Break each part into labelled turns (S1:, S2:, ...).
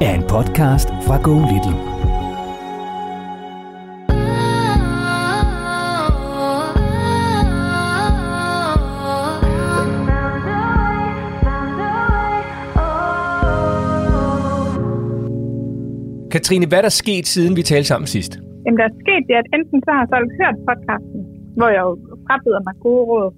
S1: er en podcast fra Go Little.
S2: Katrine, hvad er der sket, siden vi talte sammen sidst?
S3: Jamen, der er sket det, at enten så har folk hørt podcasten, hvor jeg jo frabyder mig gode råd,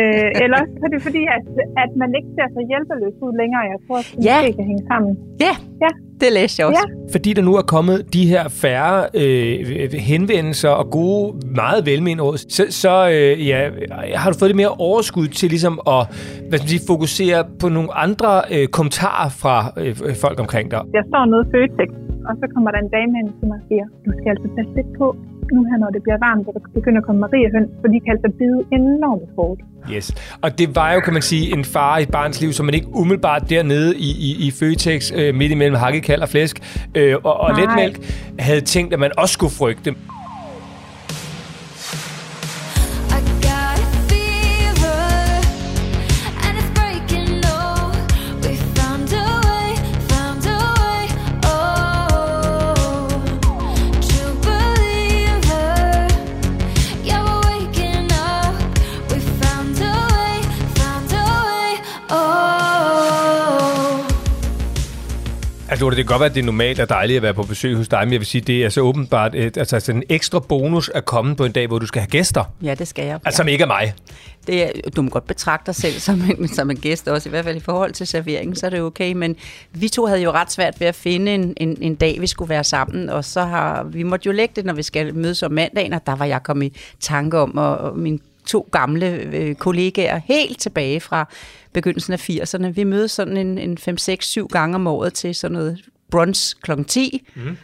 S3: øh, eller også er det fordi, at, at man ikke ser så hjælpeløs ud længere. Jeg tror, at
S4: Ja.
S3: det kan hænge sammen.
S4: Ja,
S3: Ja.
S4: det læste jeg også.
S3: Ja.
S2: Fordi der nu er kommet de her færre øh, henvendelser og gode, meget velmenende råd, så, så øh, ja, har du fået lidt mere overskud til ligesom at hvad skal man sige, fokusere på nogle andre øh, kommentarer fra øh, folk omkring dig.
S3: Jeg står nede i Føtex, og så kommer der en dame ind til mig og siger, du skal altså passe lidt på, nu her, når det bliver varmt, og der begynder at komme mariehøns, for de kan altså bide enormt hårdt.
S2: Yes. Og det var jo, kan man sige, en fare i et barns liv, som man ikke umiddelbart dernede i, i, i Føtex, øh, midt imellem hakkekald og flæsk øh, og, og letmælk, havde tænkt, at man også skulle frygte. Altså, det kan godt være, at det er normalt og dejligt at være på besøg hos dig, men jeg vil sige, det er så åbenbart, øh, altså, altså en ekstra bonus at komme på en dag, hvor du skal have gæster.
S4: Ja, det skal jeg.
S2: Altså, som ikke er mig.
S4: Det er, du må godt betragte dig selv som en, som en gæst også, i hvert fald i forhold til serveringen, så er det okay. Men vi to havde jo ret svært ved at finde en, en, en dag, vi skulle være sammen, og så har vi måtte jo lægge det, når vi skal mødes om mandagen, og der var jeg kommet i tanke om, og, og mine to gamle øh, kollegaer helt tilbage fra begyndelsen af 80'erne. Vi mødes sådan en, en 5-6-7 gange om året til sådan noget brunch kl. 10. Mm.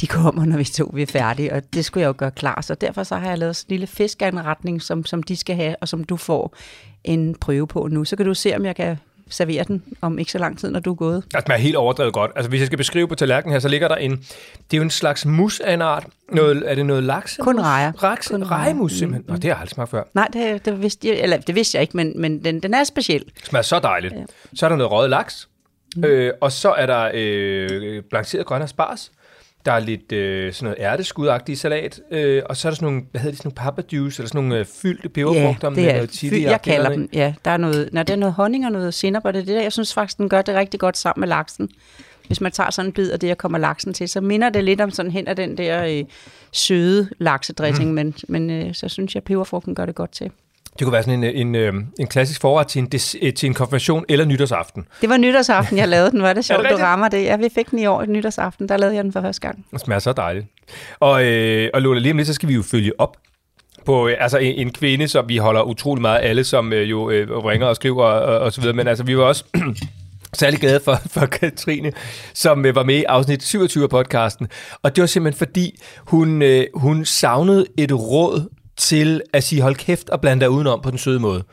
S4: De kommer, når vi to vi er færdige, og det skulle jeg jo gøre klar. Så derfor så har jeg lavet sådan en lille fiskeanretning, som, som de skal have, og som du får en prøve på nu. Så kan du se, om jeg kan servere den om ikke så lang tid, når du er gået.
S2: Altså, man er helt overdrevet godt. Altså, hvis jeg skal beskrive på tallerkenen her, så ligger der en... Det er jo en slags mus af en art. Noget, er det noget laks?
S4: Kun rejer.
S2: Raks,
S4: Kun
S2: rejemus, simpelthen. Nå, det har jeg aldrig smagt før.
S4: Nej, det, det, vidste jeg, eller, det vidste jeg ikke, men, men den, den er speciel.
S2: Det smager så dejligt. Ja. Så er der noget røget laks. Mm. Øh, og så er der øh, blancheret grøn asparges. Der er lidt øh, sådan noget ærteskudagtig salat. Øh, og så er der sådan nogle, hvad hedder det, sådan nogle pappajuice, eller sådan nogle øh, fyldte peberfrugter
S4: det
S2: med
S4: er,
S2: noget chili.
S4: jeg kalder dem, ja, der er noget, når det er noget honning og noget sinap, og det er det der, jeg synes faktisk, den gør det rigtig godt sammen med laksen. Hvis man tager sådan en bid af det, jeg kommer laksen til, så minder det lidt om sådan hen af den der øh, søde laksedressing, mm. men, men øh, så synes jeg, at peberfrugten gør det godt til.
S2: Det kunne være sådan en, en, øh, en klassisk forret til en, øh, til en konfirmation eller nytårsaften.
S4: Det var nytårsaften, jeg lavede den. Var det sjovt, du
S2: rigtigt?
S4: rammer det? Ja, vi fik den i år nytårsaften. Der lavede jeg den for første gang.
S2: Det smager så dejligt. Og, øh, og Lola, lige om lidt, så skal vi jo følge op på øh, altså en, en kvinde, som vi holder utrolig meget af alle, som øh, jo øh, ringer og skriver og, og så videre. Men altså, vi var også særlig glade for, for Katrine, som øh, var med i afsnit 27 af podcasten. Og det var simpelthen fordi, hun, øh, hun savnede et råd til at sige, hold kæft og blande dig udenom på den søde måde.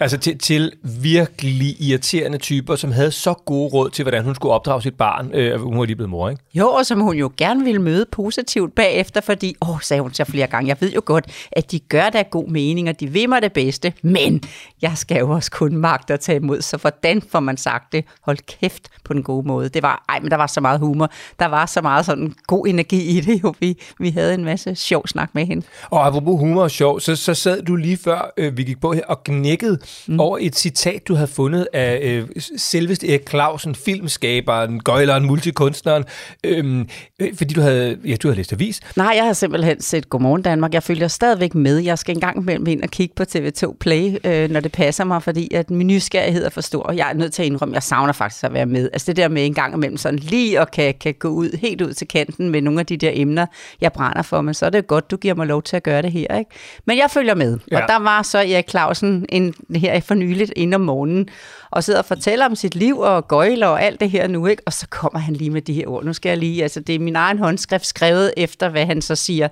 S2: Altså til, til virkelig irriterende typer, som havde så gode råd til, hvordan hun skulle opdrage sit barn. Øh, hun var lige blevet mor, ikke?
S4: Jo, og som hun jo gerne ville møde positivt bagefter, fordi, åh, sagde hun så flere gange, jeg ved jo godt, at de gør der god mening, og de vil mig det bedste, men jeg skal jo også kun magte at tage imod, så hvordan får man sagt det? Hold kæft på den gode måde. Det var, ej, men der var så meget humor, der var så meget sådan god energi i det, jo. Vi, vi havde en masse sjov snak med hende.
S2: Og apropos humor og sjov, så, så sad du lige før, øh, vi gik på her, og knækkede mm. over et citat, du havde fundet af øh, selveste Erik Clausen, filmskaberen, gøjleren, multikunstneren, øhm, øh, fordi du havde, ja, du havde læst avis.
S4: Nej, jeg har simpelthen set Godmorgen Danmark. Jeg følger stadigvæk med. Jeg skal engang imellem ind og kigge på TV2 Play, øh, når det passer mig, fordi at min nysgerrighed er for stor. Jeg er nødt til at indrømme, jeg savner faktisk at være med. Altså det der med en gang imellem sådan lige og kan, kan gå ud helt ud til kanten med nogle af de der emner, jeg brænder for, men så er det godt, du giver mig lov til at gøre det her. Ikke? Men jeg følger med. Ja. Og der var så Erik Clausen en, her for nyligt ind om morgenen, og sidder og fortæller om sit liv og gøjler og alt det her nu, ikke? Og så kommer han lige med de her ord. Nu skal jeg lige, altså det er min egen håndskrift skrevet efter, hvad han så siger.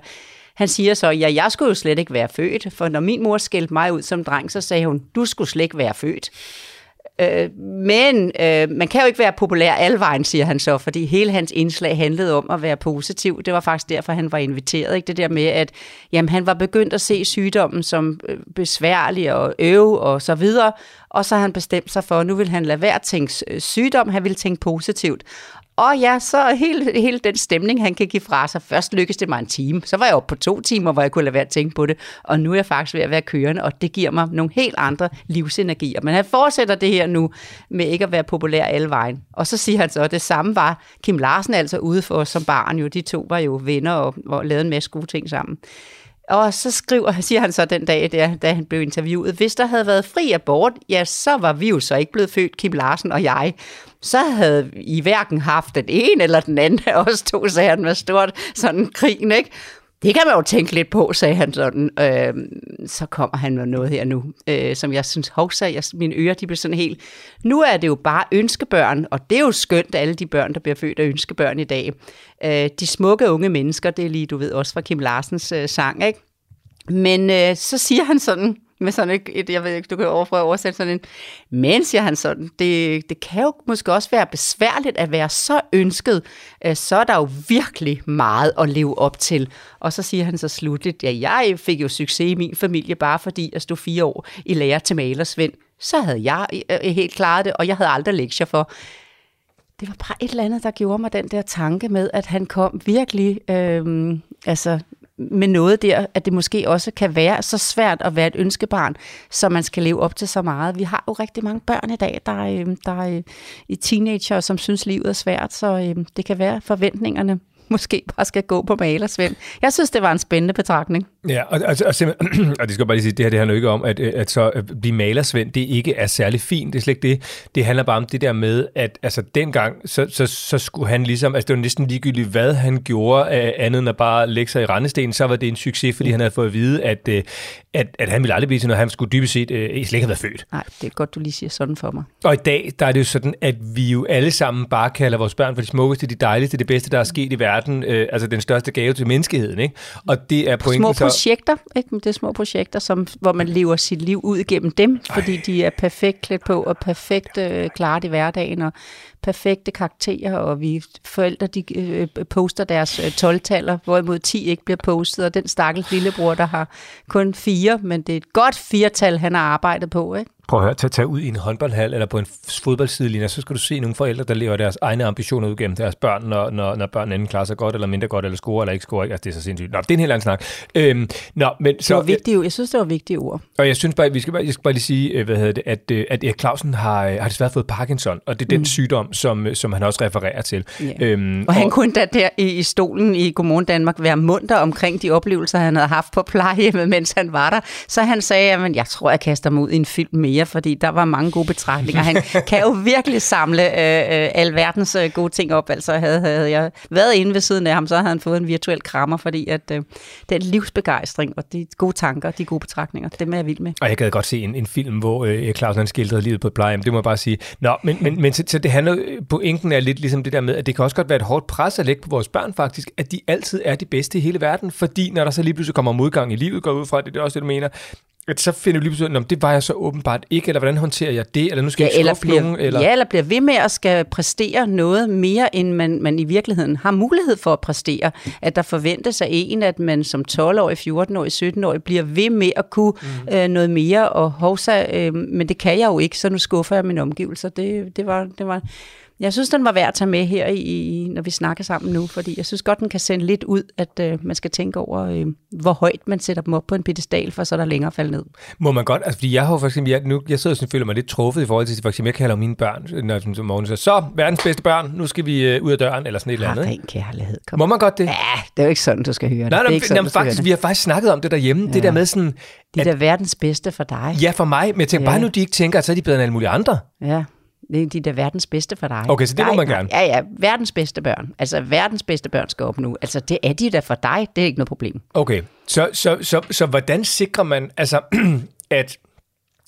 S4: Han siger så, ja, jeg skulle jo slet ikke være født, for når min mor skældte mig ud som dreng, så sagde hun, du skulle slet ikke være født. Øh, men øh, man kan jo ikke være populær alvejen, siger han så, fordi hele hans indslag handlede om at være positiv. Det var faktisk derfor, han var inviteret. Ikke? Det der med, at jamen, han var begyndt at se sygdommen som øh, besværlig og øve og så videre, og så har han bestemt sig for, at nu vil han lade være at tænke øh, sygdom, han vil tænke positivt. Og ja, så hele, hele den stemning, han kan give fra sig. Først lykkedes det mig en time. Så var jeg oppe på to timer, hvor jeg kunne lade være at tænke på det. Og nu er jeg faktisk ved at være kørende, og det giver mig nogle helt andre livsenergier. Men han fortsætter det her nu med ikke at være populær alle vejen. Og så siger han så, at det samme var Kim Larsen altså ude for os som barn. Jo. De to var jo venner og, og lavede en masse gode ting sammen. Og så skriver, siger han så den dag, der, da han blev interviewet, hvis der havde været fri abort, ja, så var vi jo så ikke blevet født, Kim Larsen og jeg. Så havde I hverken haft den ene eller den anden af os to, sagde han med stort sådan krigen, ikke? Det kan man jo tænke lidt på, sagde han sådan. Øh, så kommer han med noget her nu, øh, som jeg synes, hovsa, jeg, mine ører, de bliver sådan helt... Nu er det jo bare ønskebørn, og det er jo skønt, alle de børn, der bliver født af ønskebørn i dag. Øh, de smukke unge mennesker, det er lige, du ved, også fra Kim Larsens øh, sang, ikke? Men øh, så siger han sådan, med sådan et, et jeg ved ikke, du kan overføre at oversætte sådan en, men siger han sådan, det, det kan jo måske også være besværligt at være så ønsket, øh, så er der jo virkelig meget at leve op til. Og så siger han så slutligt, ja, jeg fik jo succes i min familie, bare fordi jeg stod fire år i lærer til malersvend. Så havde jeg øh, øh, helt klaret det, og jeg havde aldrig lektier for det var bare et eller andet, der gjorde mig den der tanke med, at han kom virkelig øh, altså, med noget der, at det måske også kan være så svært at være et ønskebarn, så man skal leve op til så meget. Vi har jo rigtig mange børn i dag, der er, der er i teenager, som synes, livet er svært, så øhm, det kan være forventningerne måske bare skal gå på malersvend. Jeg synes, det var en spændende betragtning.
S2: Ja, og, og, og, simpelthen- og det skal jeg bare lige sige, det her det handler jo ikke om, at, at så at blive malersvend, det ikke er særlig fint. Det er slet ikke det. Det handler bare om det der med, at altså dengang, så, så, så skulle han ligesom, altså det var næsten ligegyldigt, hvad han gjorde, af andet end at bare lægge sig i rendestenen, så var det en succes, fordi han havde fået at vide, at, øh, at, at han ville aldrig blive til noget, han skulle dybest set øh, slet ikke have været født.
S4: Nej, det er godt, du lige siger sådan for mig.
S2: Og i dag, der er det jo sådan, at vi jo alle sammen bare kalder vores børn for de smukkeste, de dejligste, det bedste, der er sket i verden, øh, altså den største gave til menneskeheden, ikke? Og det er pointen
S4: små
S2: så...
S4: projekter, ikke? Men Det er små projekter, som, hvor man lever sit liv ud igennem dem, fordi de er perfekt klædt på og perfekt øh, klaret i hverdagen og perfekte karakterer, og vi forældre de øh, poster deres øh, 12-taller, hvorimod 10 ikke bliver postet, og den stakkels lillebror, der har kun fire, men det er et godt firtal, han har arbejdet på, ikke?
S2: Prøv at høre, tag, tag ud i en håndboldhal eller på en fodboldsidelinje, så skal du se nogle forældre, der lever deres egne ambitioner ud gennem deres børn, når, når, når børn enten klarer sig godt eller mindre godt, eller scorer eller ikke scorer. Altså, det er så sindssygt. Nå, det er en helt anden snak. Øhm, nå, men
S4: Det
S2: så,
S4: var vigtige, jeg synes, det var vigtige ord.
S2: og jeg synes bare, vi skal bare, jeg skal bare lige sige, øh, hvad hedder det, at, øh, at Erik Clausen har, øh, har desværre fået Parkinson, og det er den mm. sygdom, som, som han også refererer til.
S4: Ja.
S2: Øhm,
S4: Og han kunne da der i, i stolen i Godmorgen Danmark være munter omkring de oplevelser, han havde haft på plejehjemmet, mens han var der. Så han sagde, at jeg tror, jeg kaster mig ud i en film mere, fordi der var mange gode betragtninger. Han kan jo virkelig samle øh, øh, alverdens øh, gode ting op. Altså havde, havde jeg været inde ved siden af ham, så havde han fået en virtuel krammer, fordi at øh, den livsbegejstring og de gode tanker, de gode betragtninger, dem er jeg vild med.
S2: Og jeg gad godt se en, en film, hvor øh, Clausen han skildrede livet på et plejehjem. Det må jeg bare sige. Nå, men, men, men så, så det handler, pointen er lidt ligesom det der med, at det kan også godt være et hårdt pres at lægge på vores børn faktisk, at de altid er de bedste i hele verden, fordi når der så lige pludselig kommer modgang i livet, går ud fra, det er også det, du mener, at så finder du lige pludselig, det var jeg så åbenbart ikke, eller hvordan håndterer jeg det, eller nu skal jeg
S4: Ja,
S2: ikke
S4: eller bliver,
S2: nogen, eller...
S4: ja, eller bliver ved med at skal præstere noget mere, end man, man i virkeligheden har mulighed for at præstere. At der forventes af en, at man som 12-årig, 14-årig, 17-årig bliver ved med at kunne mm. øh, noget mere og hovsa, øh, men det kan jeg jo ikke, så nu skuffer jeg mine omgivelser. Det, det, var, det var Jeg synes, den var værd at tage med her, i, når vi snakker sammen nu, fordi jeg synes godt, den kan sende lidt ud, at øh, man skal tænke over, øh, hvor højt man sætter dem op på en pedestal, for så er der længere at falde ned.
S2: Må man godt, altså fordi jeg har for eksempel, jeg, nu, jeg sidder og sådan, føler mig lidt truffet i forhold til, for eksempel, jeg kalder mine børn, når som morgen siger, så verdens bedste børn, nu skal vi øh, ud af døren, eller sådan et eller andet.
S4: Har
S2: ikke?
S4: ren kærlighed. Kom.
S2: Må man godt det?
S4: Ja, det er jo ikke sådan, du skal høre det.
S2: Nej,
S4: det er
S2: nej,
S4: ikke
S2: nej,
S4: sådan,
S2: nej
S4: skal
S2: faktisk,
S4: høre
S2: vi har faktisk snakket om det derhjemme, ja. det der med sådan,
S4: det. Er da verdens bedste for dig.
S2: ja for mig, men jeg tænker
S4: Ja.
S2: bare nu, de ikke tænker, at så er de bedre end alle mulige andre.
S4: Ja, det er de der verdens bedste for dig.
S2: Okay, så det må
S4: Nej,
S2: man
S4: nej.
S2: gerne.
S4: Ja, ja, verdens bedste børn. Altså, verdens bedste børn skal op nu. Altså, det er de der for dig. Det er ikke noget problem.
S2: Okay, så, så, så, så hvordan sikrer man, altså, at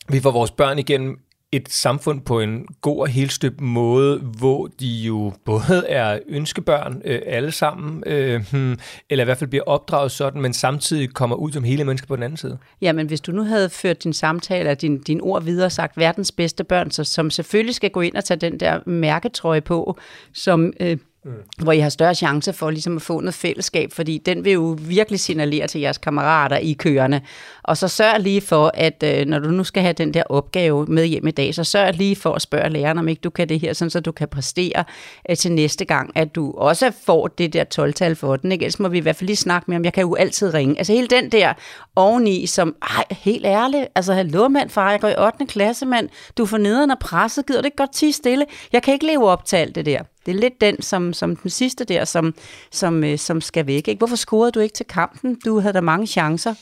S2: vi får vores børn igennem et samfund på en god og helstøbt måde, hvor de jo både er ønskebørn øh, alle sammen, øh, hmm, eller i hvert fald bliver opdraget sådan, men samtidig kommer ud som hele mennesker på den anden side.
S4: Jamen, hvis du nu havde ført din samtale og din, din ord videre og sagt verdens bedste børn, så, som selvfølgelig skal gå ind og tage den der mærketrøje på, som, øh, mm. hvor I har større chance for ligesom at få noget fællesskab, fordi den vil jo virkelig signalere til jeres kammerater i køerne. Og så sørg lige for, at øh, når du nu skal have den der opgave med hjem i dag, så sørg lige for at spørge læreren, om ikke du kan det her, sådan så du kan præstere øh, til næste gang, at du også får det der 12-tal for den. Ikke? Ellers må vi i hvert fald lige snakke med, om jeg kan jo altid ringe. Altså hele den der oveni, som, ej, helt ærligt, altså hallo mand, far, jeg går i 8. klasse, mand, du er for nederen og presset, gider du ikke godt tige stille? Jeg kan ikke leve op til alt det der. Det er lidt den, som, som den sidste der, som, som, øh, som skal væk. Ikke? Hvorfor scorede du ikke til kampen? Du havde da mange chancer.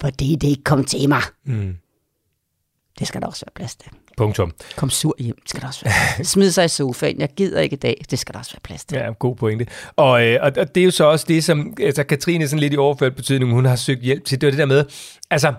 S4: Fordi det ikke kom til mig.
S2: Mm.
S4: Det skal der også være plads til.
S2: Punktum.
S4: Kom sur hjem, det skal der også være. Smid sig i sofaen, jeg gider ikke i dag, det skal der også være plads til.
S2: Ja, god pointe. Og, øh, og, og det er jo så også det, som altså, Katrine sådan lidt i overført betydning, hun har søgt hjælp til. Det var det der med, altså,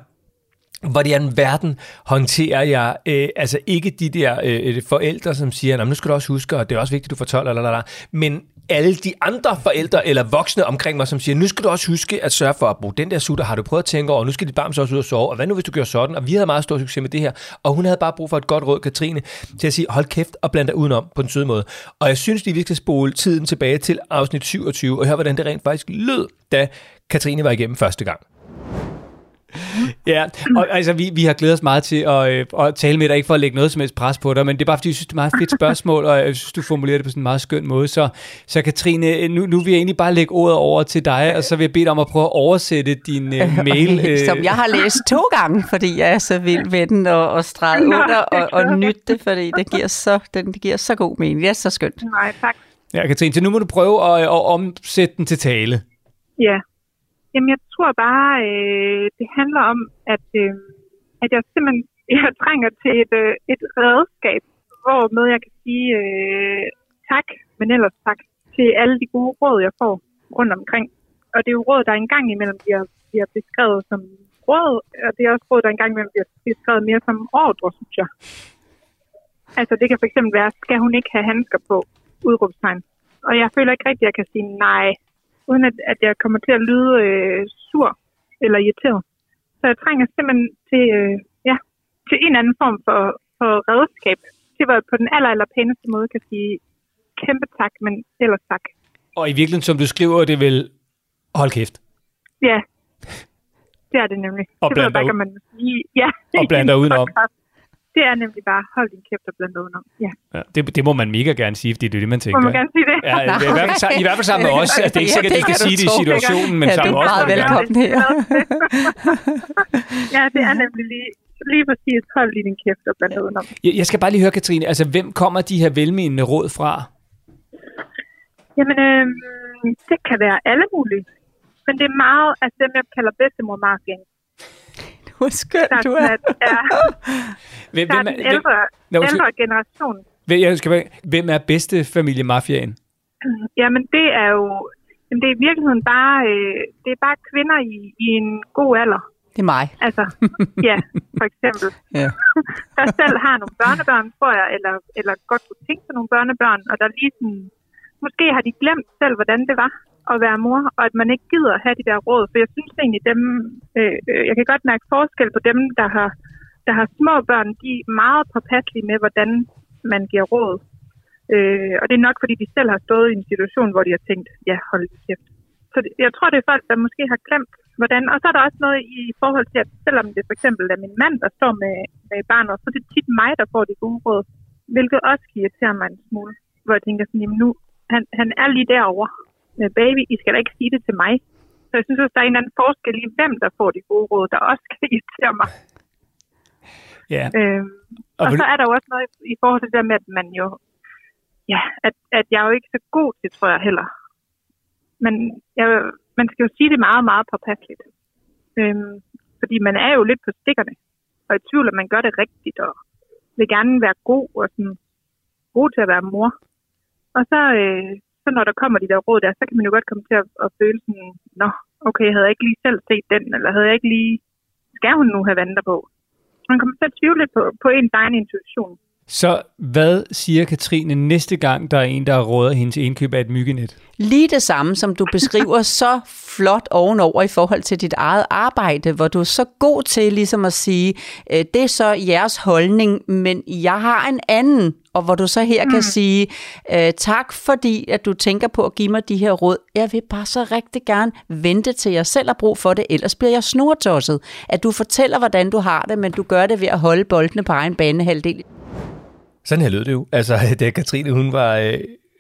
S2: hvordan verden håndterer jeg øh, altså ikke de der øh, øh forældre, som siger, nu skal du også huske, og det er også vigtigt, du fortæller, lalala, men alle de andre forældre eller voksne omkring mig, som siger, nu skal du også huske at sørge for at bruge den der sutter, har du prøvet at tænke over, nu skal dit barn så også ud og sove, og hvad nu hvis du gør sådan, og vi havde meget stor succes med det her, og hun havde bare brug for et godt råd, Katrine, til at sige, hold kæft og bland dig udenom på den søde måde. Og jeg synes, lige, vi skal spole tiden tilbage til afsnit 27, og høre, hvordan det rent faktisk lød, da Katrine var igennem første gang.
S1: Ja, og altså, vi, vi har glædet os meget til at, øh, at tale med dig, ikke for at lægge noget som helst pres på dig, men det er bare fordi, jeg synes, det er et meget fedt spørgsmål, og jeg synes, du formulerer det på sådan en meget skøn måde. Så, så Katrine, nu, nu vil jeg egentlig bare lægge ordet over til dig, og så vil jeg bede dig om at prøve at oversætte din øh, mail. Øh,
S4: Som jeg har læst to gange, fordi jeg er så vild med den, og, og streget
S3: Nå,
S4: under,
S3: er
S4: og, og nytte det, fordi det giver, så, den, det giver så god mening. Det er så skønt.
S3: Nej, tak.
S1: Ja, Katrine, så nu må du prøve at, at omsætte den til tale.
S3: Ja. Jamen, jeg tror bare, øh, det handler om, at, øh, at jeg simpelthen jeg trænger til et, øh, et redskab, hvormed jeg kan sige øh, tak, men ellers tak, til alle de gode råd, jeg får rundt omkring. Og det er jo råd, der engang imellem bliver, bliver beskrevet som råd, og det er også råd, der engang imellem bliver beskrevet mere som ordre, synes jeg. Altså, det kan for eksempel være, skal hun ikke have handsker på? Udråbstegn. Og jeg føler ikke rigtigt, at jeg kan sige nej, uden at, at jeg kommer til at lyde øh, sur eller irriteret. Så jeg trænger simpelthen til, øh, ja, til en anden form for, for redskab. Det var på den aller, aller pæneste måde kan sige kæmpe tak, men ellers tak.
S1: Og i virkeligheden, som du skriver, det vil hold kæft.
S3: Ja, det er det nemlig.
S1: Og
S3: det
S1: bland
S3: ved jeg om man må sige. Ja,
S1: Og
S3: i
S1: bland
S3: en
S1: dig udenom.
S3: podcast. Det er nemlig bare, hold din kæft og bland dig udenom. Ja,
S1: Ja, det, det må man mega gerne sige, fordi det er det, man
S3: må
S1: tænker.
S3: man gerne sige det?
S1: Ja, i, i, hvert fald, i hvert fald sammen med os. Altså, det er ikke
S4: Ja,
S1: sikkert, at skal
S4: kan du
S1: sige det i situationen, men
S4: Ja,
S1: sammen
S4: du
S1: med
S4: er
S1: os.
S4: meget
S1: må vi gerne.
S4: velkommen her.
S3: ja, det er nemlig lige, lige præcis, hold lige din kæft og bland dig udenom.
S1: Jeg, jeg skal bare lige høre, Katrine, altså hvem kommer de her velmenende råd fra?
S3: Jamen, øh, det kan være alle mulige. Men det er meget, altså dem, jeg kalder bedstemor
S4: Er skøn,
S3: Der er,
S4: du er.
S3: ja,
S1: Hvem,
S3: der er
S1: hvem,
S3: den ældre,
S1: Nå, undskyld.
S3: ældre generation.
S1: hvem, jeg skal, hvem er bedste familie mafiaen?
S3: Jamen, det er jo jamen, det er i virkeligheden bare, øh, det er bare kvinder i, i en god alder.
S4: Det er mig.
S3: Altså, ja, for eksempel.
S4: Ja.
S3: Der selv har nogle børnebørn, tror jeg, eller, eller godt kunne tænke sig nogle børnebørn, og der lige sådan, måske har de glemt selv, hvordan det var at være mor, og at man ikke gider at have de der råd, for jeg synes egentlig, dem, øh, øh, jeg kan godt mærke forskel på dem, der har, der har små børn, de er meget påpasselige med, hvordan man giver råd. Øh, og det er nok, fordi de selv har stået i en situation, hvor de har tænkt, ja, hold kæft. Så det, jeg tror, det er folk, der måske har glemt, hvordan. Og så er der også noget i forhold til, at selvom det for eksempel er min mand, der står med, med barnet, så er det tit mig, der får de gode råd. Hvilket også irriterer mig en smule. hvor jeg tænker sådan, jamen nu, han, han er lige derovre. Øh, baby, I skal da ikke sige det til mig. Så jeg synes også, der er en eller anden forskel i, hvem der får de gode råd, der også kan irritere mig.
S1: Ja.
S3: Øhm,
S2: Og
S3: og så er der jo også noget i, i forhold til det der med, at man jo, ja, at, at jeg er jo ikke så god til, tror jeg heller. Men jeg, man skal jo sige det meget, meget påpasseligt. Øhm, fordi man er jo lidt på stikkerne, og i tvivl, at man gør det rigtigt, og vil gerne være god, og sådan, god til at være mor. Og så, øh, så når der kommer de der råd der, så kan man jo godt komme til at, at føle sådan, nå, okay, havde jeg ikke lige selv set den, eller havde jeg ikke lige, skal hun nu have vandet på? Man kommer til at tvivle lidt på, på ens egen intuition.
S1: Så hvad siger Katrine næste gang, der er en, der råder hende til indkøb af et myggenet?
S4: Lige det samme, som du beskriver så flot ovenover i forhold til dit eget arbejde, hvor du er så god til ligesom at sige, øh, det er så jeres holdning, men jeg har en anden, og hvor du så her mm. kan sige, øh, tak fordi, at du tænker på at give mig de her råd. Jeg vil bare så rigtig gerne vente til jeg selv har brug for det, ellers bliver jeg snortosset. At du fortæller, hvordan du har det, men du gør det ved at holde boldene på egen banehalvdel.
S2: Sådan her lød det jo. Altså, da Katrine, hun var, øh,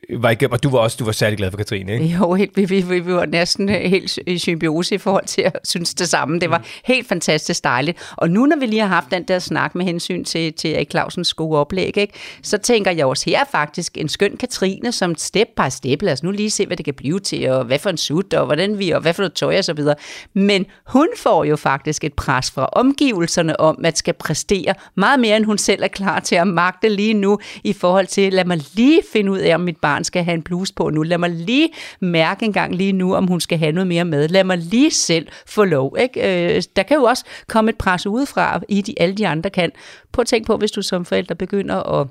S2: var igennem, og du var også du var særlig glad for Katrine, ikke?
S4: Jo, helt, vi, vi, vi var næsten helt i symbiose i forhold til at synes det samme. Det var helt fantastisk dejligt. Og nu, når vi lige har haft den der snak med hensyn til, til Erik Clausens gode oplæg, ikke, så tænker jeg også, her er faktisk en skøn Katrine, som step by step, lad os nu lige se, hvad det kan blive til, og hvad for en sut, og hvordan vi, og hvad for noget tøj og så videre. Men hun får jo faktisk et pres fra omgivelserne om, at skal præstere meget mere, end hun selv er klar til at magte lige nu, i forhold til, lad mig lige finde ud af, om mit barn skal have en bluse på nu. Lad mig lige mærke en gang lige nu, om hun skal have noget mere med. Lad mig lige selv få lov. Ikke? Øh, der kan jo også komme et pres udefra, i de, alle de andre kan. Prøv at tænk på, hvis du som forælder begynder at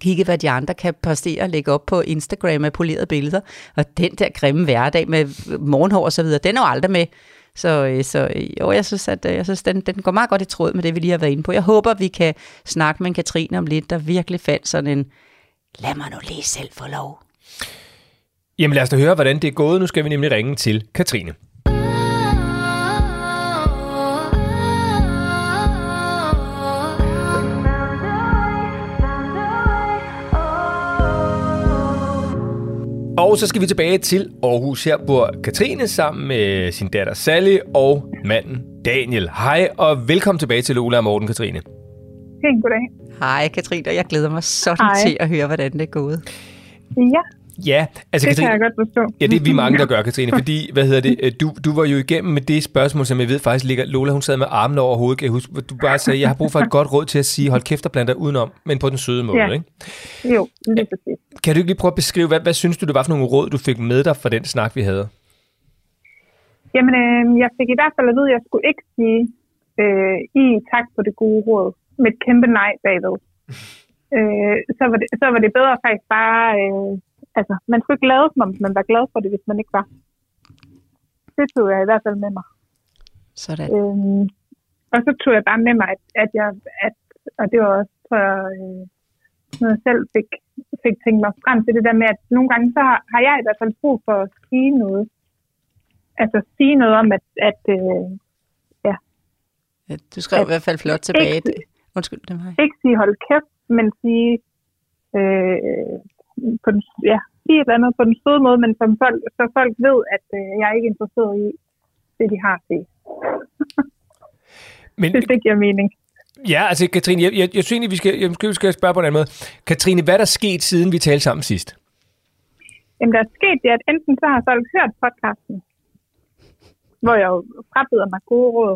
S4: kigge, hvad de andre kan præstere og lægge op på Instagram med polerede billeder. Og den der grimme hverdag med morgenhår og så videre, den er jo aldrig med. Så, øh, så øh, jo, jeg synes, at øh, jeg synes, den, den går meget godt i tråd med det, vi lige har været inde på. Jeg håber, vi kan snakke med en Katrine om lidt, der virkelig fandt sådan en, lad mig nu lige selv få lov.
S2: Jamen lad os da høre, hvordan det er gået. Nu skal vi nemlig ringe til Katrine. Og så skal vi tilbage til Aarhus. Her bor Katrine sammen med sin datter Sally og manden Daniel. Hej og velkommen tilbage til Lola og Morten, Katrine.
S3: Pænt goddag.
S4: Hej Katrine, og jeg glæder mig sådan
S3: Hej.
S4: til at høre, hvordan det er gået.
S3: Ja,
S2: Ja, altså
S3: det
S2: Katrine,
S3: kan jeg godt forstå.
S2: Ja, det er vi mange, der gør, Katrine, fordi, hvad hedder det, øh, du, du var jo igennem med det spørgsmål, som jeg ved faktisk ligger, Lola, hun sad med armene over hovedet, kan jeg huske, du bare sagde, jeg har brug for et godt råd til at sige, hold kæft og bland dig udenom, men på den søde måde,
S3: Ja.
S2: ikke?
S3: Jo, lige præcis.
S2: Kan du ikke lige prøve at beskrive, hvad, hvad synes du, det var for nogle råd, du fik med dig fra den snak, vi havde?
S3: Jamen, øh, jeg fik i hvert fald at vide, at jeg skulle ikke sige øh, i tak for det gode råd med et kæmpe nej bagved. øh, så, var det, så var det bedre faktisk bare... Øh, altså, man skulle ikke lade som om, man var glad for det, hvis man ikke var. Det tog jeg i hvert fald med mig.
S4: Sådan.
S3: Øhm, og så tog jeg bare med mig, at, at jeg, at, og det var også, tror jeg, øh, noget jeg selv fik, fik tænkt mig frem til det der med, at nogle gange så har, har jeg i hvert fald brug for at sige noget. Altså sige noget om, at, at øh,
S4: Ja, Du skrev i hvert fald flot tilbage.
S3: Ikke-
S4: Undskyld, det var jeg.
S3: ikke sige hold kæft, men sige, øh, på den, ja, sige et eller andet på den søde måde, men som folk, så folk ved, at øh, jeg er ikke interesseret i det, de har at sige.
S2: Men
S3: Det fik jeg mening.
S2: ja, altså Katrine, jeg, jeg, jeg synes egentlig, vi skal, jeg, måske vi skal spørge på en anden måde. Katrine, hvad er der sket, siden vi talte sammen sidst?
S3: Jamen, der er sket det, at enten så har folk hørt podcasten, hvor jeg jo frabeder mig gode råd,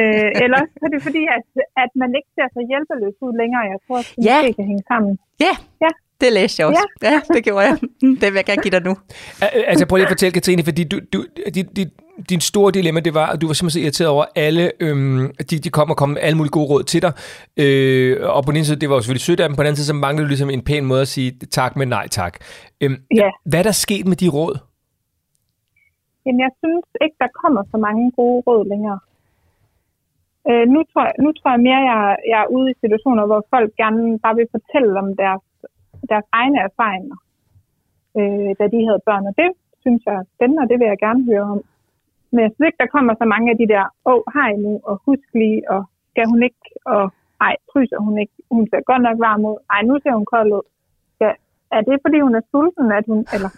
S3: øh, eller også så er det fordi, at, at man ikke ser så hjælpeløs ud længere. Jeg tror, at det
S4: Ja.
S3: måske kan hænge sammen.
S4: Ja,
S3: Ja.
S4: det læste jeg også. Ja, det gjorde jeg. Det vil jeg gerne give dig nu.
S2: Al- Altså prøv lige at fortælle, Katrine, fordi du, du, din, din, din store dilemma, det var, at du var simpelthen så irriteret over alle, øhm, de, de kom og kom med alle mulige gode råd til dig. Øh, og på den ene side, det var jo selvfølgelig sødt af dem, på den anden side, så manglede du ligesom en pæn måde at sige tak, men nej tak. Øhm,
S3: Ja.
S2: Hvad er der sket med de råd?
S3: Jamen, jeg synes ikke, der kommer så mange gode råd længere. Øh, nu, tror jeg, nu tror jeg mere, jeg, jeg er ude i situationer, hvor folk gerne bare vil fortælle om deres, deres egne erfaringer, øh, da de havde børn. Og det synes jeg er spændende, og det vil jeg gerne høre om. Men jeg synes ikke, der kommer så mange af de der, åh, oh, hej nu, og husk lige, og skal hun ikke, og ej, fryser hun ikke, hun ser godt nok varm ud, ej, nu ser hun kold ud. Ja, er det fordi hun er sulten, at hun, eller,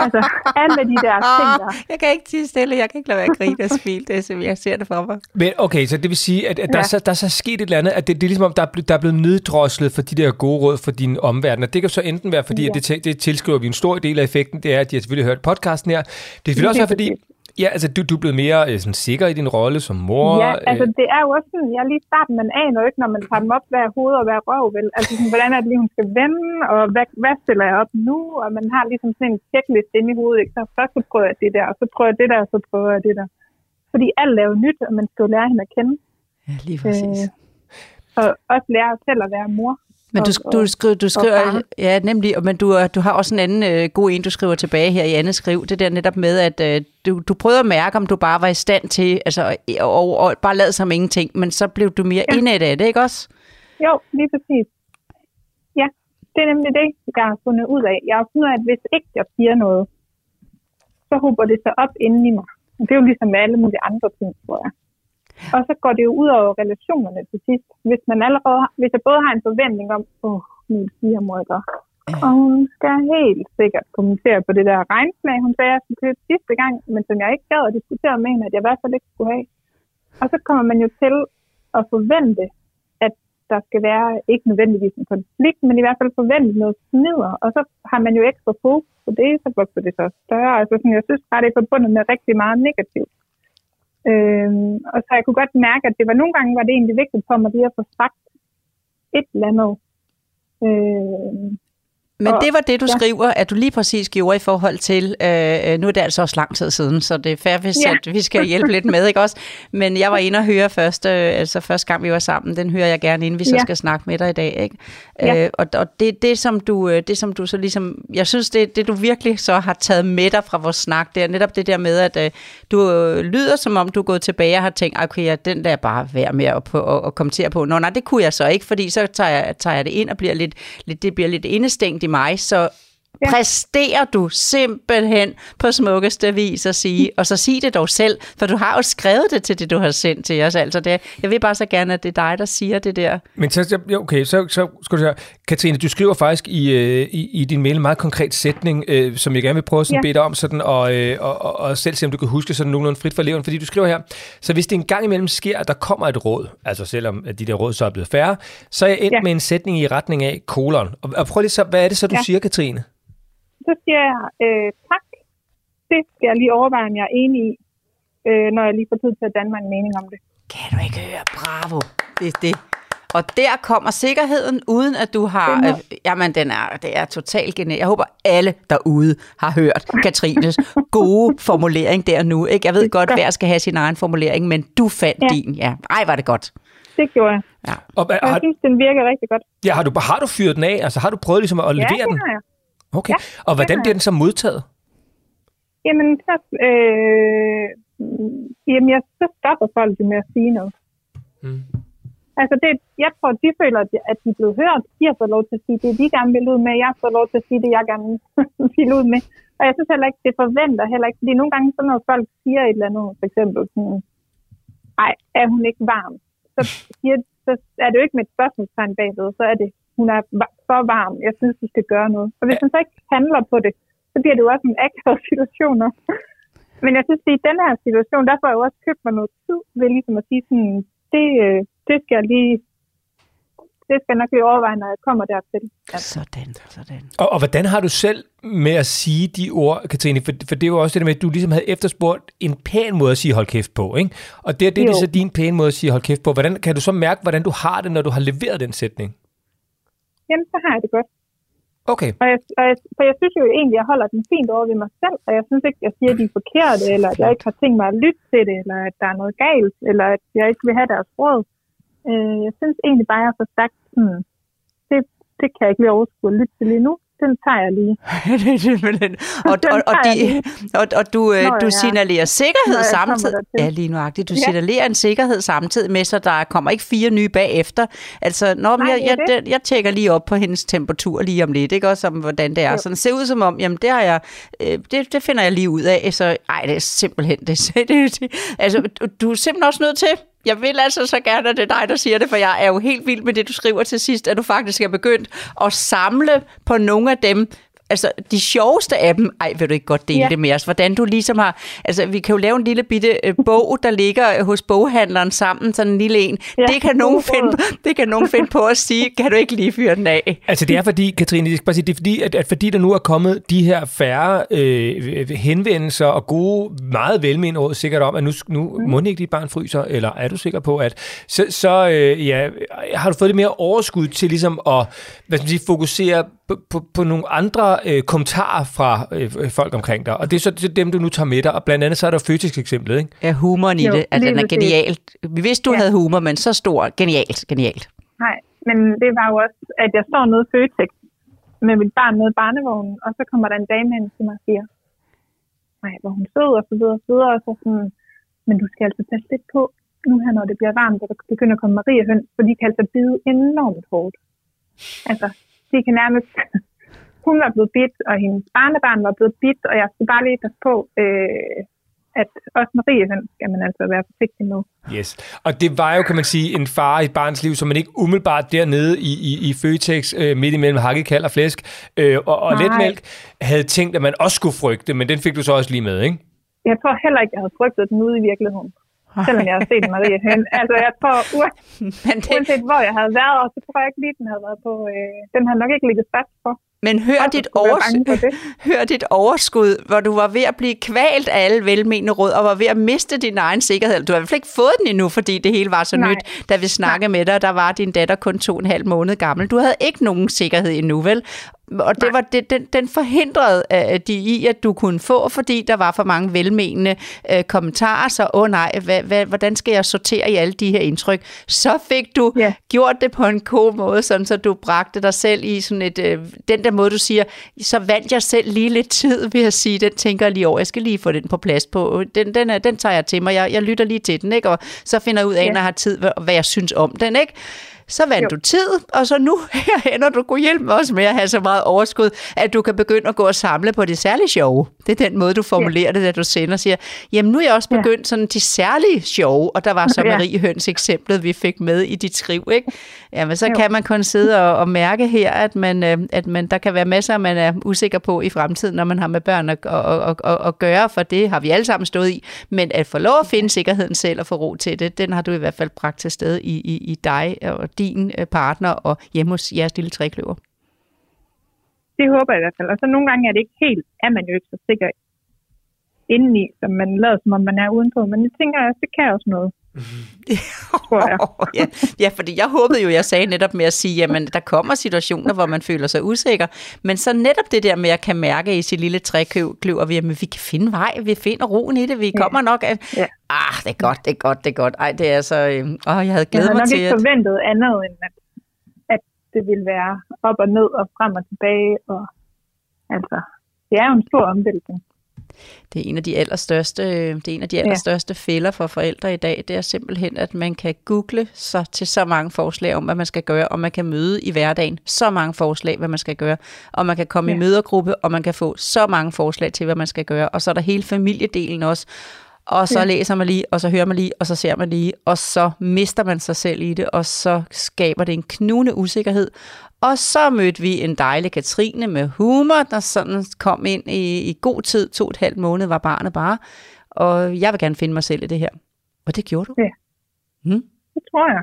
S3: altså, alle de der ting der.
S4: Jeg kan ikke tige stille, jeg kan ikke lade være at grine og smile, det er, som jeg ser det for mig.
S2: Men okay, så det vil sige, at, at der,
S3: Ja.
S2: er så, der er så sket et eller andet, at det, det er ligesom om, der er, ble, der er blevet neddroslet for de der gode råd for din omverden. Og det kan så enten være, fordi ja. At det, det tilskriver vi en stor del af effekten, det er, at de har selvfølgelig hørt podcasten her. Det vil også være, fordi. Ja, altså, du, du er blevet mere øh, sådan, sikker i din rolle som mor.
S3: Ja, altså
S2: øh,
S3: det er jo også sådan, jeg er lige i starten, man aner jo ikke, når man tager dem op, hvad er hoved og hvad er røv, vel? Altså sådan, hvordan er det lige, hun skal vende, og hvad, hvad stiller jeg op nu? Og man har ligesom sådan en checklist inde i hovedet, ikke? Så først så prøver jeg det der, og så prøver jeg det der, og så prøver jeg det der. Fordi alt er jo nyt, og man skal jo lære hende at kende.
S4: Ja, lige præcis.
S3: Øh, og også lære selv at være mor.
S4: Men du,
S3: og-
S4: du, skriver, du skriver, ja nemlig, og- men du, du har også en anden øh, god en, du skriver tilbage her i andet skriv. Det der netop med, at øh, du, du prøvede at mærke, om du bare var i stand til, altså, og, og, og bare lade som ingenting, men så blev du mere ja. Indet af det, ikke også?
S3: Jo, lige præcis. Ja, det er nemlig det, jeg har fundet ud af. Jeg har fundet ud af, at hvis ikke jeg siger noget, så hober det sig op inden i mig. Og det er jo ligesom med alle mulige andre ting, tror jeg. Og så går det jo ud over relationerne til sidst. Hvis man allerede hvis jeg både har en forventning om, åh, oh, min jeg gøre. Og hun skal helt sikkert kommentere på det der regnslag, hun sagde, at jeg skulle købe sidste gang, men som jeg ikke gad at diskutere med hende, at jeg i hvert fald ikke skulle have. Og så kommer man jo til at forvente, at der skal være ikke nødvendigvis en konflikt, men i hvert fald forvente noget snider. Og så har man jo ekstra fokus på det, så vokser det så større. Altså sådan, jeg synes bare, det er forbundet med rigtig meget negativt. Øhm, og så jeg kunne godt mærke, at det var nogle gange, var det egentlig vigtigt for mig lige at få sagt et eller andet. Øhm,
S4: men
S3: Og-
S4: det var det, du
S3: ja.
S4: skriver, at du lige præcis gjorde i forhold til, øh, øh, nu er det altså også lang tid siden, så det er fair, hvis
S3: Ja.
S4: at vi skal hjælpe lidt med, ikke også? Men jeg var inde og høre først, øh, altså første gang vi var sammen, den hører jeg gerne, inden vi så
S3: Ja.
S4: skal snakke med dig i dag, ikke?
S3: Ja.
S4: Øh, og og det, det, som du, øh, det, som du så ligesom, jeg synes, det, det du virkelig så har taget med dig fra vores snak, det er netop det der med, at øh, du øh, lyder som om, du er gået tilbage og har tænkt, okay, ja, den der er bare værd med at, på, at, at kommentere på. Nå, nej, det kunne jeg så ikke, fordi så tager jeg, tager jeg det ind og bliver lidt, lidt, det bliver lidt indestængt i mig, så
S3: Ja.
S4: præsterer du simpelthen på smukkeste vis at sige, og så sig det dog selv, for du har jo skrevet det til det, du har sendt til os. Altså det, jeg vil bare så gerne, at det er dig, der siger det der.
S2: Men så, okay, så, så skal du høre. Katrine, du skriver faktisk i, øh, i, i din mail en meget konkret sætning, øh, som jeg gerne vil prøve at
S3: Ja.
S2: bede dig om, sådan, og, øh, og, og, og selv se, om du kan huske sådan nogenlunde frit for leven. Fordi du skriver her, så hvis det en gang imellem sker, at der kommer et råd, altså selvom at de der råd så er blevet færre, så er jeg endt ja. Med en sætning i retning af kolon. Og, og prøv lige så, hvad er det så, du. Ja. siger, Katrine?
S3: Så siger jeg øh, tak. Det skal jeg lige overveje, om jeg er enig i, øh, når jeg lige får tid til at danne mig en mening om det.
S4: Kan du ikke høre? Bravo. Det er det. Og der kommer sikkerheden, uden at du har...
S3: Den
S4: Øh, jamen, den er, det er totalt genialt. Jeg håber, alle derude har hørt Katrines gode formulering der nu. Ikke? Jeg ved godt, hver skal have sin egen formulering, men du fandt
S3: Ja.
S4: din. Ja. Ej, var det godt.
S3: Det gjorde jeg.
S4: Ja.
S2: Og,
S3: jeg
S2: har,
S3: synes, den virker rigtig godt.
S2: ja, har, du, har du fyret den af? Altså har du prøvet ligesom at
S3: Ja,
S2: levere
S3: det
S2: den?
S3: har jeg.
S2: Okay.
S3: Ja,
S2: og hvordan bliver den så modtaget?
S3: Jamen, så, øh, jamen jeg, så stopper folk jo med at sige noget.
S2: Mm.
S3: Altså, det, jeg tror, de føler, at de- er blevet hørt. De har fået lov til at sige det, de gerne vil ud med. Jeg har fået lov til at sige det, jeg gerne vil ud med. Og jeg synes heller ikke, det forventer heller ikke. Fordi nogle gange, så når folk siger et eller andet, for eksempel sådan, ej, er hun ikke varm? Så, siger, så er det jo ikke med et spørgsmålstegn bagved, så er det, hun er for varm. Jeg synes, du skal gøre noget. Og hvis man så ikke handler på det, så bliver det jo også en akavet situation. Men jeg synes, at i den her situation, der får jeg jo også købt mig noget tid ved ligesom at sige sådan, det, øh, det skal jeg lige, det skal jeg nok lige overveje, når jeg kommer dertil. Ja.
S4: Sådan, sådan.
S2: Og, og hvordan har du selv med at sige de ord, Katrine? For, for det er jo også det der med, at du ligesom havde efterspurgt en pæn måde at sige hold kæft på, ikke? Og det, det er
S3: Jo.
S2: så din pæne måde at sige hold kæft på. Hvordan kan du så mærke, hvordan du har det, når du har leveret den sætning?
S3: Jamen, så har jeg det godt.
S2: Okay.
S3: Og jeg, og jeg, for jeg synes jo egentlig, at jeg holder den fint over ved mig selv, og jeg synes ikke, at jeg siger, at de er forkerte, eller at jeg ikke har tænkt mig at lytte til det, eller at der er noget galt, eller at jeg ikke vil have deres råd. Øh, jeg synes egentlig bare, at jeg har sagt, hmm, det, det kan jeg ikke lige overskue at lytte til lige nu. Den tager jeg lige.
S4: Det er simpelthen- og, og, og, de, og, og du, øh,
S3: Når
S4: du signalerer sikkerhed
S3: når jeg kommer
S4: samtidig. Ja, lige nuagtigt. Du
S3: Ja.
S4: signalerer en sikkerhed samtidig med, så der kommer ikke fire nye bagefter. Altså, når
S3: Nej,
S4: jeg, jeg, jeg, jeg tjekker lige op på hendes temperatur lige om lidt, ikke? Også om, hvordan det er.
S3: Jo.
S4: Så det ser ud som om, jamen, det har jeg, øh, det, det finder jeg lige ud af. Så, ej, det er simpelthen, det, det, det altså, du, du er simpelthen også nødt til jeg vil altså så gerne, at det er dig, der siger det, for jeg er jo helt vild med det, du skriver til sidst, at du faktisk er begyndt at samle på nogle af dem, altså de sjoveste af dem, ej, vil du ikke godt dele ja. Det med os, hvordan du ligesom har, altså vi kan jo lave en lille bitte øh, bog, der ligger hos boghandleren sammen, sådan en lille en.
S3: Ja,
S4: det, kan nogen finde, det kan nogen finde på at sige, kan du ikke lige fyre den af?
S2: Altså det er fordi, Katrine, bare sige, det er fordi, at, at fordi der nu er kommet de her færre øh, henvendelser og gode, meget velmenende råd sikkert om, at nu, nu mm. må ikke dit barn fryser, eller er du sikker på, at så, så øh, ja, har du fået det mere overskud til ligesom at hvad skal man sige, fokusere på, på, på nogle andre øh, kommentarer fra øh, folk omkring dig, og det er så det er dem, du nu tager med dig, og blandt andet så er der Føtex-eksemplet, ikke?
S4: Ja, humoren i
S3: Jo,
S4: det, at
S3: lige
S4: den er genialt. Vi vidste, du
S3: Ja.
S4: havde humor, men så stor, genialt, genialt.
S3: Nej, men det var jo også, at jeg står nede i Føtex med mit barn nede i barnevognen, og så kommer der en dame hen til mig og siger, nej, hvor hun sød, og så videre, og så videre, og så sådan, men du skal altså passe lidt på, nu her, når det bliver varmt, og der begynder at komme mariehøns, for de kan altså bide enormt hårdt. Altså, de kan nærmest... Hun var blevet bidt, og hendes barnebarn var blevet bidt, og jeg skulle bare lige passe på, øh, at også mariehøns skal man altså være forsigtig med.
S2: Yes. Og det var jo, kan man sige, en fare i et barns liv, som man ikke umiddelbart dernede i, i, i Føtex, øh, midt imellem hakkekald og flæsk, øh, og, og
S3: Nej.
S2: letmælk, havde tænkt, at man også skulle frygte, men den fik du så også lige med, ikke?
S3: Jeg tror heller ikke, jeg havde frygtet den ude i virkeligheden. Selvom jeg har set Maria hen. Altså, jeg tror, ua-
S4: Men, det,
S3: uanset hvor jeg havde været, så tror jeg ikke lige, den havde været på... Øh, den havde nok ikke ligget fast for.
S4: Men hør,
S3: Hvorfor
S4: dit overs- hør dit overskud, hvor du var ved at blive kvalt af alle velmenende råd, og var ved at miste din egen sikkerhed. Du har i hvert fald ikke fået den endnu, fordi det hele var så
S3: Nej.
S4: nyt. Da vi snakkede med dig, der var din datter kun to og en halv måned gammel. Du havde ikke nogen sikkerhed endnu, vel? Og det var det, den, den forhindrede uh, de i, at du kunne få, fordi der var for mange velmenende uh, kommentarer. Så, åh oh, nej, hvad, hvad, hvordan skal jeg sortere i alle de her indtryk? Så fik du
S3: Ja.
S4: gjort det på en god måde, sådan så du bragte dig selv i sådan et, øh, den der måde, du siger, så vandt jeg selv lige lidt tid ved at sige, den tænker jeg lige over, jeg skal lige få den på plads på, den, den, er, den tager jeg til mig, jeg, jeg lytter lige til den, ikke? og så finder jeg ud af,
S3: Ja.
S4: når jeg har tid, hvad, hvad jeg synes om den, ikke? Så vandt
S3: Jo.
S4: du tid, og så nu her ender du kunne hjælpe os med at have så meget overskud, at du kan begynde at gå og samle på det særlige sjove. Det er den måde, du formulerer det, da du sender og siger, jamen nu er jeg også
S3: Ja.
S4: begyndt sådan de særlige sjove, og der var så
S3: Ja.
S4: Marie Høns eksemplet, vi fik med i dit skriv, ikke? Jamen så
S3: Jo.
S4: kan man kun sidde og, og mærke her, at, man, øh, at man, der kan være masser, man er usikker på i fremtiden, når man har med børn at, at, at, at, at gøre, for det har vi alle sammen stået i. Men at få lov at finde sikkerheden selv og få ro til det, den har du i hvert fald bragt til stede i, i, i dig og din øh, partner og hjemme hos jeres lille trækløver.
S3: Det håber jeg i hvert fald. Og så nogle gange er det ikke helt, at man jo ikke så sikker indeni, som man lader, som om man er udenpå. Men det tænker jeg, det kan også noget. tror jeg.
S4: ja, ja, fordi jeg håbede jo, jeg sagde netop med at sige, jamen der kommer situationer, hvor man føler sig usikker, men så netop det der med at kan mærke i sit lille trækløver, at jamen, vi kan finde vej, vi finder roen i det, vi kommer nok af,
S3: Ja.
S4: ah, det er godt, det er godt, det er godt. Ej, det er så, øh, åh, jeg havde
S3: Jeg
S4: glædet
S3: havde
S4: mig
S3: nok
S4: til,
S3: ikke
S4: at,
S3: forventet andet, end at, at det ville være op og ned og frem og tilbage. Og, altså, det er jo en stor omvæltning.
S4: Det er en af de allerstørste, det er en af de allerstørste fælder for forældre i dag, det er simpelthen, at man kan google sig til så mange forslag om, hvad man skal gøre, og man kan møde i hverdagen så mange forslag, hvad man skal gøre, og man kan komme ja. i
S3: Ja.
S4: mødergruppe, og man kan få så mange forslag til, hvad man skal gøre, og så er der hele familiedelen også, og så ja.
S3: Ja.
S4: læser man lige, og så hører man lige, og så ser man lige, og så mister man sig selv i det, og så skaber det en knugende usikkerhed. Og så mødte vi en dejlig Katrine med humor, der sådan kom ind i, i god tid, to og et halvt måned var barnet bare, og jeg vil gerne finde mig selv i det her. Og det gjorde du.
S3: Ja.
S4: Hmm?
S3: Det tror jeg.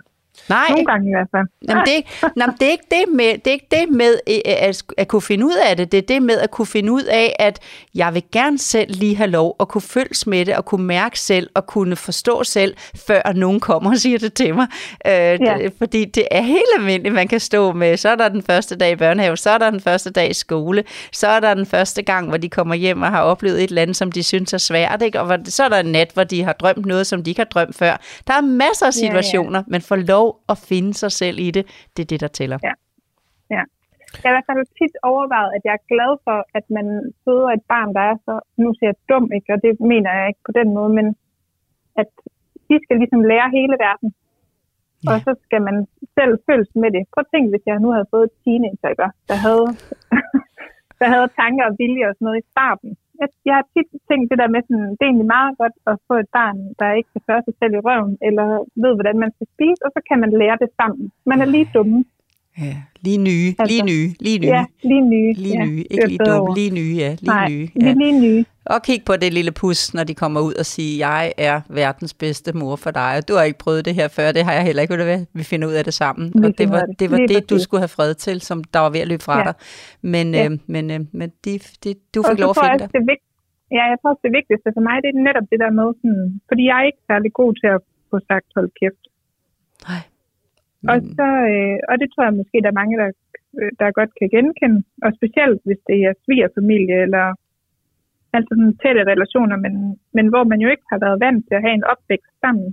S4: Nej,
S3: Nogle gange i hvert fald.
S4: Jamen, det, er ikke, jamen, det, er ikke det med, det er ikke det med øh, at, at kunne finde ud af det. Det er det med at kunne finde ud af, at jeg vil gerne selv lige have lov at kunne følges med det, og kunne mærke selv, og kunne forstå selv, før nogen kommer og siger det til mig. Øh, ja. det, fordi det er helt almindeligt, man kan stå med, så er der den første dag i børnehave, så er der den første dag i skole, så er der den første gang, hvor de kommer hjem og har oplevet et eller andet, som de synes er svært, ikke? og så er der en nat, hvor de har drømt noget, som de ikke har drømt før. Der er masser af
S3: Ja, ja.
S4: situationer, men få lov at finde sig selv i det, det er det, der tæller.
S3: Ja. Ja. Jeg har i hvert fald tit overvejet, at jeg er glad for, at man føder et barn, der er så, nu siger jeg dum, ikke? og det mener jeg ikke på den måde, men at de skal ligesom lære hele verden. Ja. Og så skal man selv føles med det. Prøv at tænke, hvis jeg nu havde fået et teenager, der havde, der havde tanker og vilje og sådan noget i starten jeg, jeg har tit tænkt det der med sådan, det er egentlig meget godt at få et barn, der ikke kan føre sig selv i røven, eller ved, hvordan man skal spise, og så kan man lære det sammen. Man er lige dumme.
S4: Ja, lige nye,
S3: Altså,
S4: lige nye, lige nye.
S3: Ja, lige nye.
S4: Lige
S3: ja,
S4: nye, ikke lige dumme, lige nye, ja, lige
S3: Nej,
S4: nye. Ja.
S3: lige nye.
S4: Og kig på det lille pus, når de kommer ud og siger, jeg er verdens bedste mor for dig, og du har ikke prøvet det her før, det har jeg heller ikke, ved du hvad, vi finder ud af det sammen.
S3: Vi
S4: og det var
S3: det.
S4: det, var det du skulle have fred til, som der var ved at løbe fra
S3: Ja.
S4: dig. Men,
S3: Ja.
S4: øh, men, øh, men de, de, du
S3: Og
S4: fik
S3: så
S4: lov at finde dig.
S3: det vigt- Ja, jeg tror også, det vigtigste for mig, det er netop det der med, sådan, fordi jeg er ikke særlig god til at få sagt hold kæft.
S4: Nej.
S3: Og,
S4: Men,
S3: så, øh, og det tror jeg måske, der er mange, der, øh, der godt kan genkende. Og specielt, hvis det er svigerfamilie eller altså sådan tætte relationer, men, men hvor man jo ikke har været vant til at have en opvækst sammen.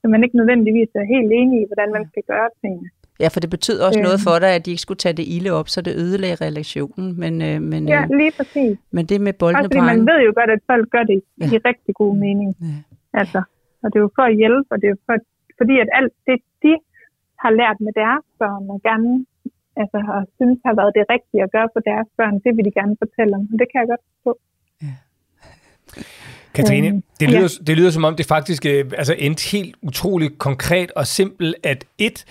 S3: Så man ikke nødvendigvis er helt enig i, hvordan man skal gøre tingene.
S4: ja, for det betød også
S3: øh,
S4: noget for dig, at de ikke skulle tage det ilde op, så det ødelagde relationen. Men, øh, men,
S3: Ja,
S4: øh,
S3: lige præcis.
S4: men det med boldene
S3: Også fordi man ved jo godt, at folk gør det
S4: Ja.
S3: i rigtig god mening.
S4: Ja.
S3: Altså, og det er jo for at hjælpe, og det er jo for, fordi at alt det, de har lært med deres børn, og gerne altså, og synes har været det rigtige at gøre for deres børn, det vil de gerne fortælle om. Og det kan jeg godt forstå.
S2: Katrine,
S3: Øhm,
S2: det lyder,
S3: ja.
S2: det lyder som om, det faktisk øh, altså endte helt utroligt konkret og simpelt, at et,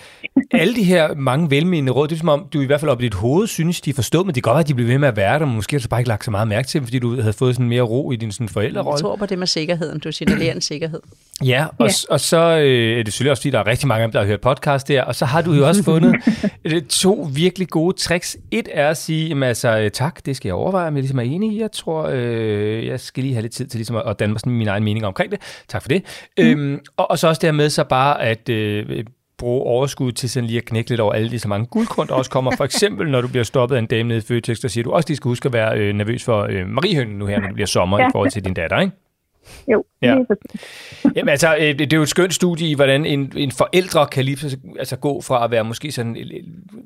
S2: alle de her mange velmenende råd, det er som om, du i hvert fald op i dit hoved synes, de er forstået, men det kan godt være, at de bliver ved med at være der, men måske har du bare ikke lagt så meget mærke til dem, fordi du havde fået sådan mere ro i din sådan
S4: jeg
S2: forældrerolle.
S4: tror på det med sikkerheden, du signalerer en sikkerhed.
S2: Ja, og,
S3: Ja.
S2: og så øh, er det selvfølgelig også, fordi der er rigtig mange af dem, der har hørt podcast der, og så har du jo også fundet øh, to virkelig gode tricks. Et er at sige, jamen, altså, øh, tak, det skal jeg overveje, om jeg ligesom er enig i. Jeg tror, øh, jeg skal lige have lidt tid til ligesom at, at danne mig sådan min egen mening omkring det. Tak for det. Mm. Øhm, og, og så også dermed så bare at øh, bruge overskud til sådan lige at knække lidt over alle de så mange guldkorn, der også kommer. For eksempel, når du bliver stoppet af en dame nede i Føtex, der siger du også, lige skal huske at være øh, nervøs for øh, Mariehønen nu her, når det bliver sommer
S3: Ja.
S2: i forhold til din datter, ikke?
S3: Jo,
S2: Ja. Jamen altså, øh, det det er jo et skønt studie i, hvordan en, en forældre kan lige så- altså, gå fra at være måske sådan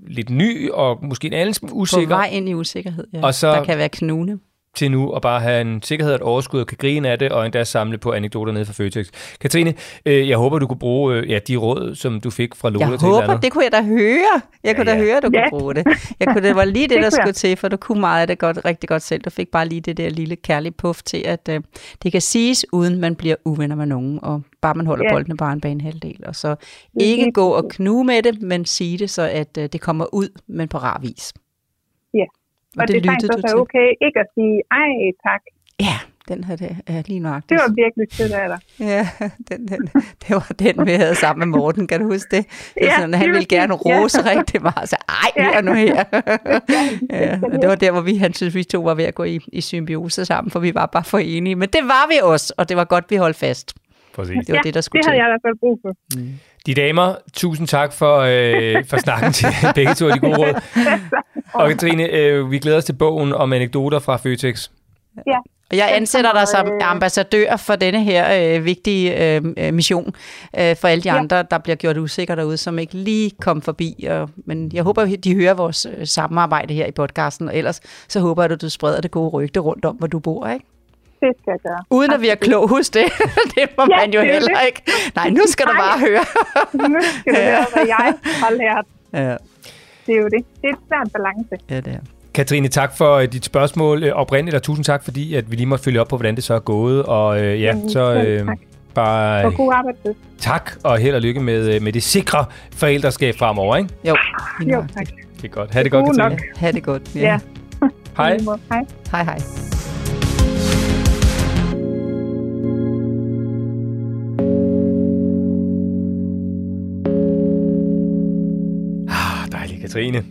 S2: lidt ny og måske en anden
S4: På
S2: usikker,
S4: vej ind i usikkerhed, ja.
S2: Og så-
S4: der kan være knune.
S2: Til nu at bare have en sikkerhed og et overskud og kan grine af det, og endda samle på anekdoter nede fra Føtex. Katrine, øh, jeg håber, du kunne bruge øh, ja, de råd, som du fik fra Lola
S4: Jeg
S2: til
S4: håber,
S2: andet.
S4: det kunne jeg da høre. Jeg kunne
S2: Ja,
S4: da
S2: ja.
S4: høre, du
S3: Ja.
S4: kunne bruge det. Jeg kunne, det var lige det,
S3: Det
S4: der
S3: kunne
S4: skulle
S3: jeg.
S4: til, for du kunne meget af det godt, rigtig godt selv. Du fik bare lige det der lille kærlige puff til, at øh, det kan siges, uden man bliver uvenner med nogen, og bare man holder
S3: Ja.
S4: boldene bare en bane halvdel. Og så ikke gå og knuge med det, men sige det, så at øh, det kommer ud, men på rar vis.
S3: Ja.
S4: Og,
S3: Og det, det er faktisk også er okay ikke at sige, ej tak,
S4: Ja, den her det er lige nøjagtigt.
S3: det var virkelig sødt af dig.
S4: Ja, den, den, det var den, vi havde sammen med Morten. Kan du huske det? det er
S3: Ja,
S4: sådan, han ville gerne
S3: præcis, ja.
S4: rose rigtig meget. Så ej, hør nu her. ja, det var der, hvor vi, han synes, vi to var ved at gå i, i symbiose sammen, for vi var bare for enige. Men det var vi også, og det var godt, vi holdt fast.
S2: Præcis.
S4: Det var
S3: Ja,
S4: det, der skulle
S3: Det havde
S4: til.
S3: jeg i hvert fald brug for.
S2: De damer, tusind tak for, øh, for snakken til begge to af de gode råd. Og Katrine, øh, vi glæder os til bogen om anekdoter fra Føtex.
S3: Ja.
S4: Og jeg ansætter dig som
S3: øh,
S4: ambassadør for denne her øh, vigtige øh, øh, mission øh, for alle de
S3: Ja.
S4: andre, der bliver gjort usikre derude, som ikke lige kom forbi. Og, men jeg håber, de hører vores øh, samarbejde her i podcasten, og ellers så håber jeg, at du spreder det gode rygte rundt om, hvor du bor, ikke?
S3: Det skal jeg gøre.
S4: Uden at vi er klog hos det. det må
S3: Ja,
S4: man jo
S3: det er
S4: heller
S3: det.
S4: ikke. Nej, nu skal du
S3: Nej.
S4: bare høre.
S3: Nu skal du høre, hvad jeg har lært.
S4: ja,
S3: Det er jo det. Det er et svært balance.
S4: ja, det er.
S2: Katrine, tak for øh, dit spørgsmål øh, oprindeligt, og tusind tak, fordi at vi lige måtte følge op på, hvordan det så er gået. Og øh, ja, så øh,
S3: tak.
S2: bare
S3: Og
S2: øh,
S3: god arbejdstid.
S2: tak, og held og lykke med, med det sikre forældreskab fremover, ikke?
S4: Jo,
S3: Jo, tak.
S2: Det er godt. Ha' det godt,
S3: Gode
S2: Katrine.
S3: nok.
S4: Ha' det godt.
S3: Ja. Måde. Hej.
S4: Hej, hej.
S2: Katrine.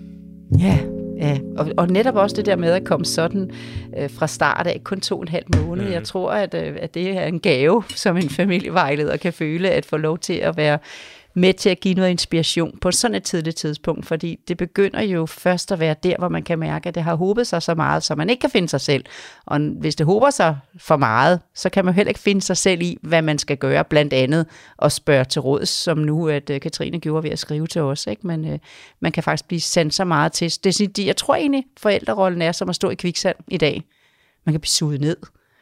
S4: Ja, ja. Og, og netop også det der med at komme sådan øh, fra start af, kun to og en halv måned. Mm. Jeg tror, at, øh, at det er en gave, som en familievejleder kan føle, at få lov til at være med til at give noget inspiration på sådan et tidligt tidspunkt, fordi det begynder jo først at være der, hvor man kan mærke, at det har håbet sig så meget, så man ikke kan finde sig selv. Og hvis det håber sig for meget, så kan man heller ikke finde sig selv i, hvad man skal gøre, blandt andet at spørge til råds, som nu at øh, Katrine gjorde ved at skrive til os. Ikke? Men øh, man kan faktisk blive sendt så meget til. Det, jeg tror egentlig, forældrerollen er som at stå i kviksand i dag. Man kan blive suget ned.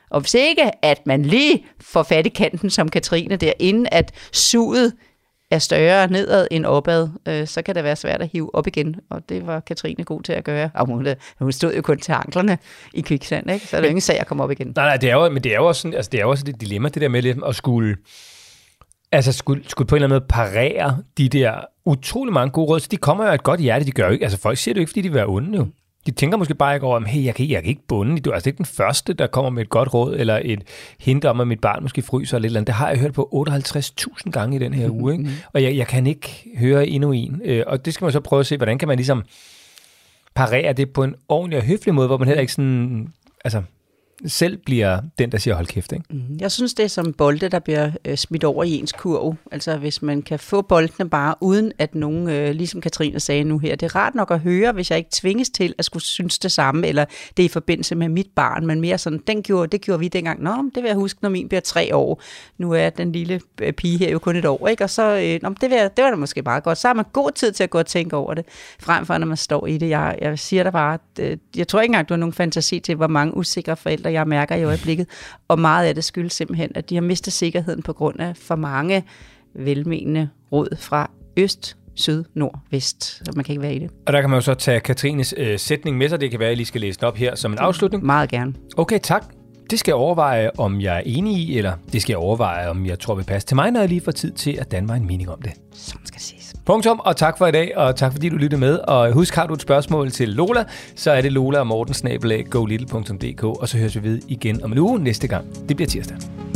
S4: Og hvis ikke, at man lige får fat i kanten som Katrine der, inden at suget er større nedad end opad, øh, så kan det være svært at hive op igen. Og det var Katrine god til at gøre. Og hun, hun stod jo kun til anklerne i kviksand, ikke? så er det jo ingen sag at komme op igen.
S2: Nej, nej, det er jo, men det er jo også, sådan, altså, det er jo også et dilemma, det der med lidt at skulle, altså skulle, skulle på en eller anden måde parere de der utrolig mange gode råd. Så de kommer jo af et godt hjerte, de gør jo ikke. Altså folk siger det jo ikke, fordi de vil være onde jo. De tænker måske bare ikke over, hey, jeg kan, jeg kan ikke bunde. Du er altså ikke den første, der kommer med et godt råd, eller et hint om, at mit barn måske fryser eller et eller andet. Det har jeg hørt på 58.000 gange i den her uge, ikke? Og jeg, jeg kan ikke høre endnu en. Øh, Og det skal man så prøve at se, hvordan kan man ligesom parere det på en ordentlig og høflig måde, hvor man heller ikke sådan, altså, selv bliver den, der siger, hold kæft, ikke?
S4: Mm-hmm. Jeg synes, det er som bolde, der bliver øh, smidt over i ens kurv. Altså hvis man kan få boldene bare, uden at nogen, øh, ligesom Katrine sagde nu her, det er rart nok at høre, hvis jeg ikke tvinges til at skulle synes det samme, eller det er i forbindelse med mit barn, men mere sådan, den gjorde, det gjorde vi dengang. Nå, det vil jeg huske, når min bliver tre år. Nu er den lille øh, pige her jo kun et år, ikke? Og så, øh, nå, det, vil jeg, det var da måske meget godt. Så har man god tid til at gå og tænke over det, frem for når man står i det. Jeg, jeg siger dig bare, at, øh, jeg tror ikke engang, du har nogen fantasi til, hvor mange usikre forældre jeg mærker i øjeblikket. Og meget af det skyldes simpelthen, at de har mistet sikkerheden på grund af for mange velmenende råd fra øst, syd, nord, vest. Så man kan ikke være i det.
S2: Og der kan man jo så tage Katrines øh, sætning med sig. Det kan være, at I lige skal læse den op her som en afslutning.
S4: Meget gerne.
S2: Okay, tak. Det skal jeg overveje, om jeg er enig i, eller det skal jeg overveje, om jeg tror vil passe til mig, når jeg lige får tid til at danne mig en mening om det.
S4: Som skal siges.
S2: Punktum, og tak for i dag, og tak fordi du lyttede med. Og husk, har du et spørgsmål til Lola, så er det Lola og Morten golittle.dk, og så høres vi ved igen om en uge næste gang. Det bliver tirsdag.